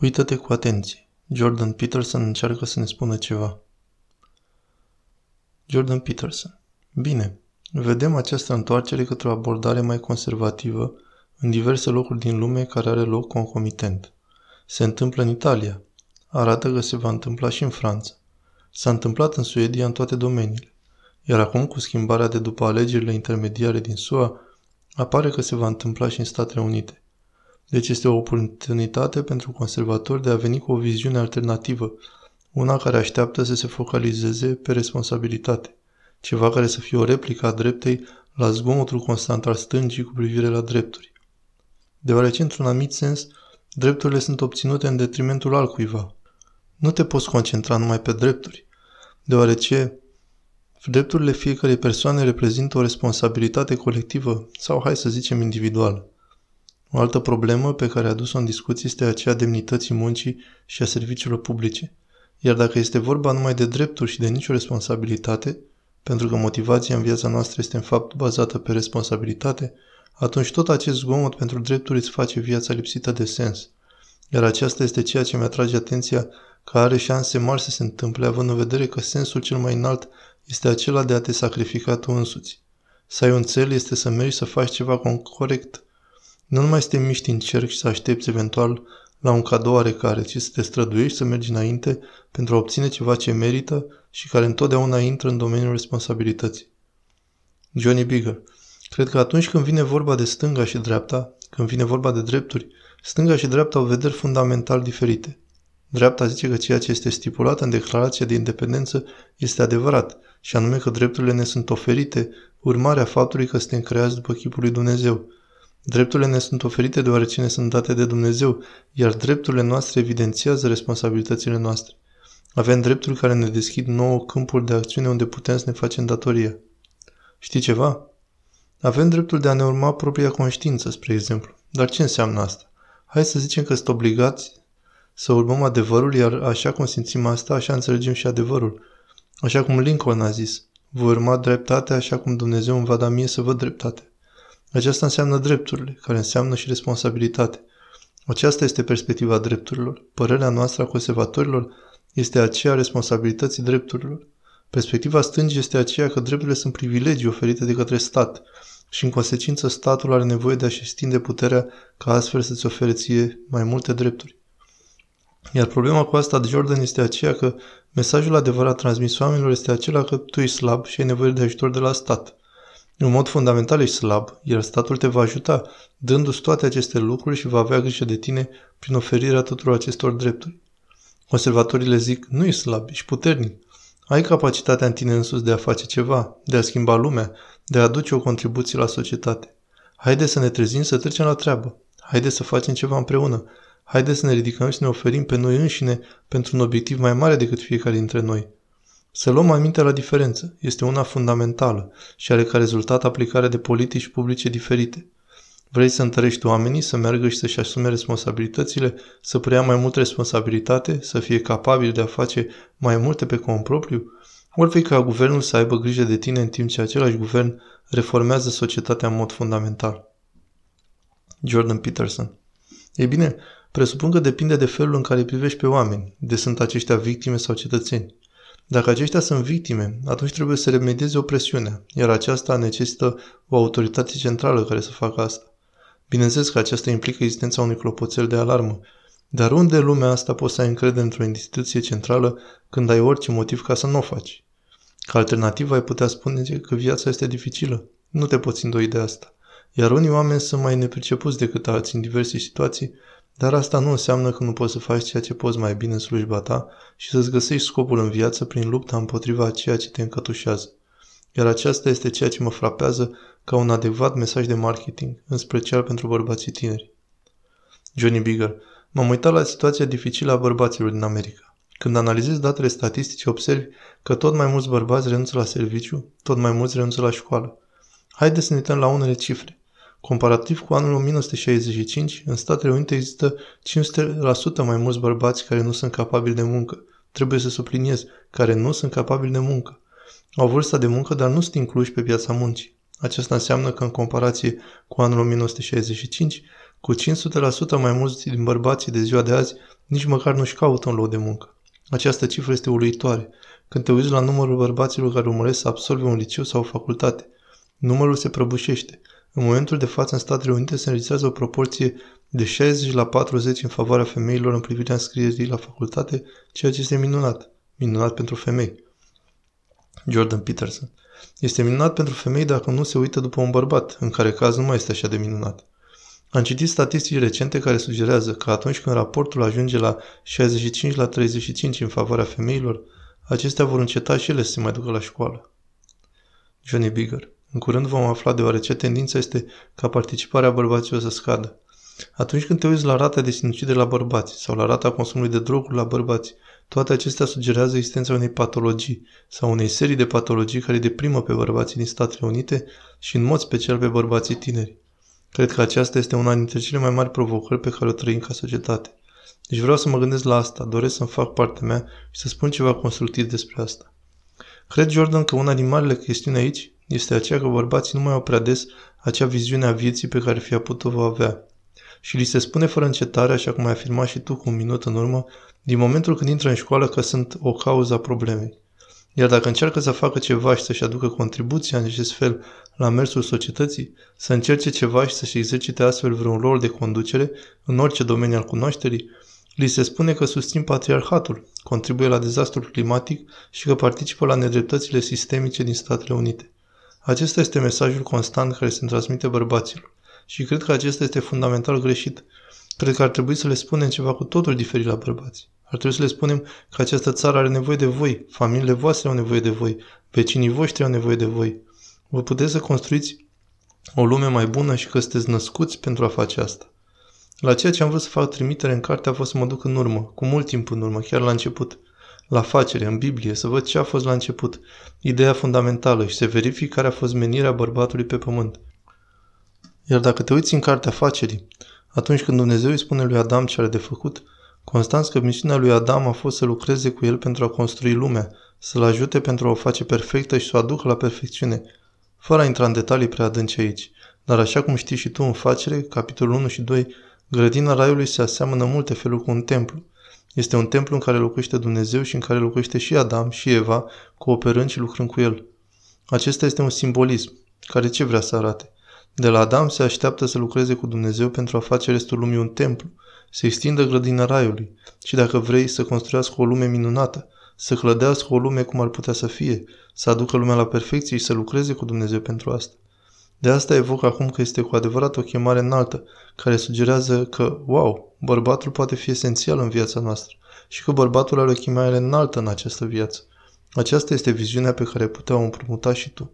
Uită-te cu atenție. Jordan Peterson încearcă să ne spună ceva. Jordan Peterson. Bine, vedem această întoarcere către o abordare mai conservativă în diverse locuri din lume care are loc concomitent. Se întâmplă în Italia. Arată că se va întâmpla și în Franța. S-a întâmplat în Suedia în toate domeniile. Iar acum, cu schimbarea de după alegerile intermediare din SUA, apare că se va întâmpla și în Statele Unite. Deci este o oportunitate pentru conservatori de a veni cu o viziune alternativă, una care așteaptă să se focalizeze pe responsabilitate, ceva care să fie o replică a dreptei la zgomotul constant al stângii cu privire la drepturi. Deoarece, într-un anumit sens, drepturile sunt obținute în detrimentul altcuiva. Nu te poți concentra numai pe drepturi, deoarece drepturile fiecarei persoane reprezintă o responsabilitate colectivă sau, hai să zicem, individuală. O altă problemă pe care a adus-o în discuție este aceea demnității muncii și a serviciilor publice. Iar dacă este vorba numai de drepturi și de nicio responsabilitate, pentru că motivația în viața noastră este în fapt bazată pe responsabilitate, atunci tot acest zgomot pentru drepturi îți face viața lipsită de sens. Iar aceasta este ceea ce mi-atrage atenția că are șanse mari să se întâmple, având în vedere că sensul cel mai înalt este acela de a te sacrifica tu însuți. Să ai un cel este să mergi să faci ceva corect nu numai să te miști în cerc și să aștepți eventual la un cadou oarecare, ci să te străduiești să mergi înainte pentru a obține ceva ce merită și care întotdeauna intră în domeniul responsabilității. Johnny Bigger Cred că atunci când vine vorba de stânga și dreapta, când vine vorba de drepturi, stânga și dreapta au vederi fundamental diferite. Dreapta zice că ceea ce este stipulat în declarația de independență este adevărat, și anume că drepturile ne sunt oferite, urmarea faptului că suntem creați după chipul lui Dumnezeu – Drepturile ne sunt oferite deoarece ne sunt date de Dumnezeu, iar drepturile noastre evidențiază responsabilitățile noastre. Avem drepturi care ne deschid nouă câmpuri de acțiune unde putem să ne facem datoria. Știi ceva? Avem dreptul de a ne urma propria conștiință, spre exemplu. Dar ce înseamnă asta? Hai să zicem că sunt obligați să urmăm adevărul, iar așa cum simțim asta, așa înțelegem și adevărul. Așa cum Lincoln a zis, voi urma dreptatea așa cum Dumnezeu îmi va da mie să văd dreptate. Aceasta înseamnă drepturile, care înseamnă și responsabilitate. Aceasta este perspectiva drepturilor. Părerea noastră a conservatorilor este aceea a responsabilității drepturilor. Perspectiva stângii este aceea că drepturile sunt privilegii oferite de către stat și în consecință statul are nevoie de a-și extinde puterea ca astfel să-ți ofere ție mai multe drepturi. Iar problema cu asta de Jordan este aceea că mesajul adevărat transmis oamenilor este acela că tu ești slab și ai nevoie de ajutor de la stat. În mod fundamental ești slab, iar statul te va ajuta, dându-ți toate aceste lucruri și va avea grijă de tine prin oferirea tuturor acestor drepturi. Conservatorii le zic, nu ești slab, ești puternic. Ai capacitatea în tine însuți de a face ceva, de a schimba lumea, de a aduce o contribuție la societate. Haide să ne trezim să trecem la treabă. Haide să facem ceva împreună. Haide să ne ridicăm și să ne oferim pe noi înșine pentru un obiectiv mai mare decât fiecare dintre noi. Să luăm aminte la diferență. Este una fundamentală și are ca rezultat aplicarea de politici publice diferite. Vrei să întărești oamenii, să meargă și să-și asume responsabilitățile, să preia mai mult responsabilitate, să fie capabil de a face mai multe pe cont propriu? Ori vei ca guvernul să aibă grijă de tine în timp ce același guvern reformează societatea în mod fundamental. Jordan Peterson Ei bine, presupun că depinde de felul în care privești pe oameni, de sunt aceștia victime sau cetățeni. Dacă aceștia sunt victime, atunci trebuie să remedieze opresiunea, iar aceasta necesită o autoritate centrală care să facă asta. Bineînțeles că aceasta implică existența unui clopoțel de alarmă, dar unde lumea asta poți să ai încredere într-o instituție centrală când ai orice motiv ca să nu o faci? Ca alternativă ai putea spune că viața este dificilă. Nu te poți îndoi de asta. Iar unii oameni sunt mai nepricepuți decât alții în diverse situații dar asta nu înseamnă că nu poți să faci ceea ce poți mai bine în slujba ta și să-ți găsești scopul în viață prin lupta împotriva ceea ce te încătușează. Iar aceasta este ceea ce mă frapează ca un adevărat mesaj de marketing, în special pentru bărbații tineri. Johnny Bigger M-am uitat la situația dificilă a bărbaților din America. Când analizezi datele statistice, observi că tot mai mulți bărbați renunță la serviciu, tot mai mulți renunță la școală. Haideți să ne uităm la unele cifre. Comparativ cu anul 1965, în Statele Unite există 500% mai mulți bărbați care nu sunt capabili de muncă. Trebuie să subliniez, care nu sunt capabili de muncă. Au vârsta de muncă, dar nu sunt incluși pe piața muncii. Aceasta înseamnă că în comparație cu anul 1965, cu 500% mai mulți din bărbații de ziua de azi nici măcar nu-și caută un loc de muncă. Această cifră este uluitoare. Când te uiți la numărul bărbaților care urmăresc să absolve un liceu sau o facultate, numărul se prăbușește. În momentul de față, în Statele Unite se înregistrează o proporție de 60 la 40 în favoarea femeilor în privirea înscrierii la facultate, ceea ce este minunat. Minunat pentru femei. Jordan Peterson. Este minunat pentru femei dacă nu se uită după un bărbat, în care caz nu mai este așa de minunat. Am citit statistici recente care sugerează că atunci când raportul ajunge la 65 la 35 în favoarea femeilor, acestea vor înceta și ele să se mai ducă la școală. Johnny Bigger. În curând vom afla deoarece tendința este ca participarea bărbaților să scadă. Atunci când te uiți la rata de sinucidere la bărbați sau la rata consumului de droguri la bărbați, toate acestea sugerează existența unei patologii sau unei serii de patologii care deprimă pe bărbații din Statele Unite și în mod special pe bărbații tineri. Cred că aceasta este una dintre cele mai mari provocări pe care o trăim ca societate. Deci vreau să mă gândesc la asta, doresc să-mi fac partea mea și să spun ceva constructiv despre asta. Cred, Jordan, că una din marile chestiuni aici este aceea că bărbații nu mai au prea des acea viziune a vieții pe care fi putut avea. Și li se spune fără încetare, așa cum ai afirmat și tu cu un minut în urmă, din momentul când intră în școală că sunt o cauză a problemei. Iar dacă încearcă să facă ceva și să-și aducă contribuția în acest fel la mersul societății, să încerce ceva și să-și exercite astfel vreun rol de conducere în orice domeniu al cunoașterii, li se spune că susțin patriarhatul, contribuie la dezastrul climatic și că participă la nedreptățile sistemice din Statele Unite. Acesta este mesajul constant care se transmite bărbaților și cred că acesta este fundamental greșit. Cred că ar trebui să le spunem ceva cu totul diferit la bărbați. Ar trebui să le spunem că această țară are nevoie de voi, familiile voastre au nevoie de voi, vecinii voștri au nevoie de voi. Vă puteți să construiți o lume mai bună și că sunteți născuți pentru a face asta. La ceea ce am vrut să fac trimitere în carte a fost să mă duc în urmă, cu mult timp în urmă, chiar la început. La facere, în Biblie, să văd ce a fost la început, ideea fundamentală și să verific care a fost menirea bărbatului pe pământ. Iar dacă te uiți în cartea facerii, atunci când Dumnezeu îi spune lui Adam ce are de făcut, Constant că misiunea lui Adam a fost să lucreze cu el pentru a construi lumea, să-l ajute pentru a o face perfectă și să o aducă la perfecțiune, fără a intra în detalii prea adânci aici. Dar așa cum știi și tu în facere, capitolul 1 și 2, grădina raiului se aseamănă multe feluri cu un templu. Este un templu în care locuiește Dumnezeu și în care locuiește și Adam și Eva, cooperând și lucrând cu el. Acesta este un simbolism, care ce vrea să arate? De la Adam se așteaptă să lucreze cu Dumnezeu pentru a face restul lumii un templu, să extindă grădina raiului și dacă vrei să construiască o lume minunată, să clădească o lume cum ar putea să fie, să aducă lumea la perfecție și să lucreze cu Dumnezeu pentru asta. De asta evoc acum că este cu adevărat o chemare înaltă, care sugerează că, wow, bărbatul poate fi esențial în viața noastră și că bărbatul are o chemare înaltă în această viață. Aceasta este viziunea pe care putea o împrumuta și tu.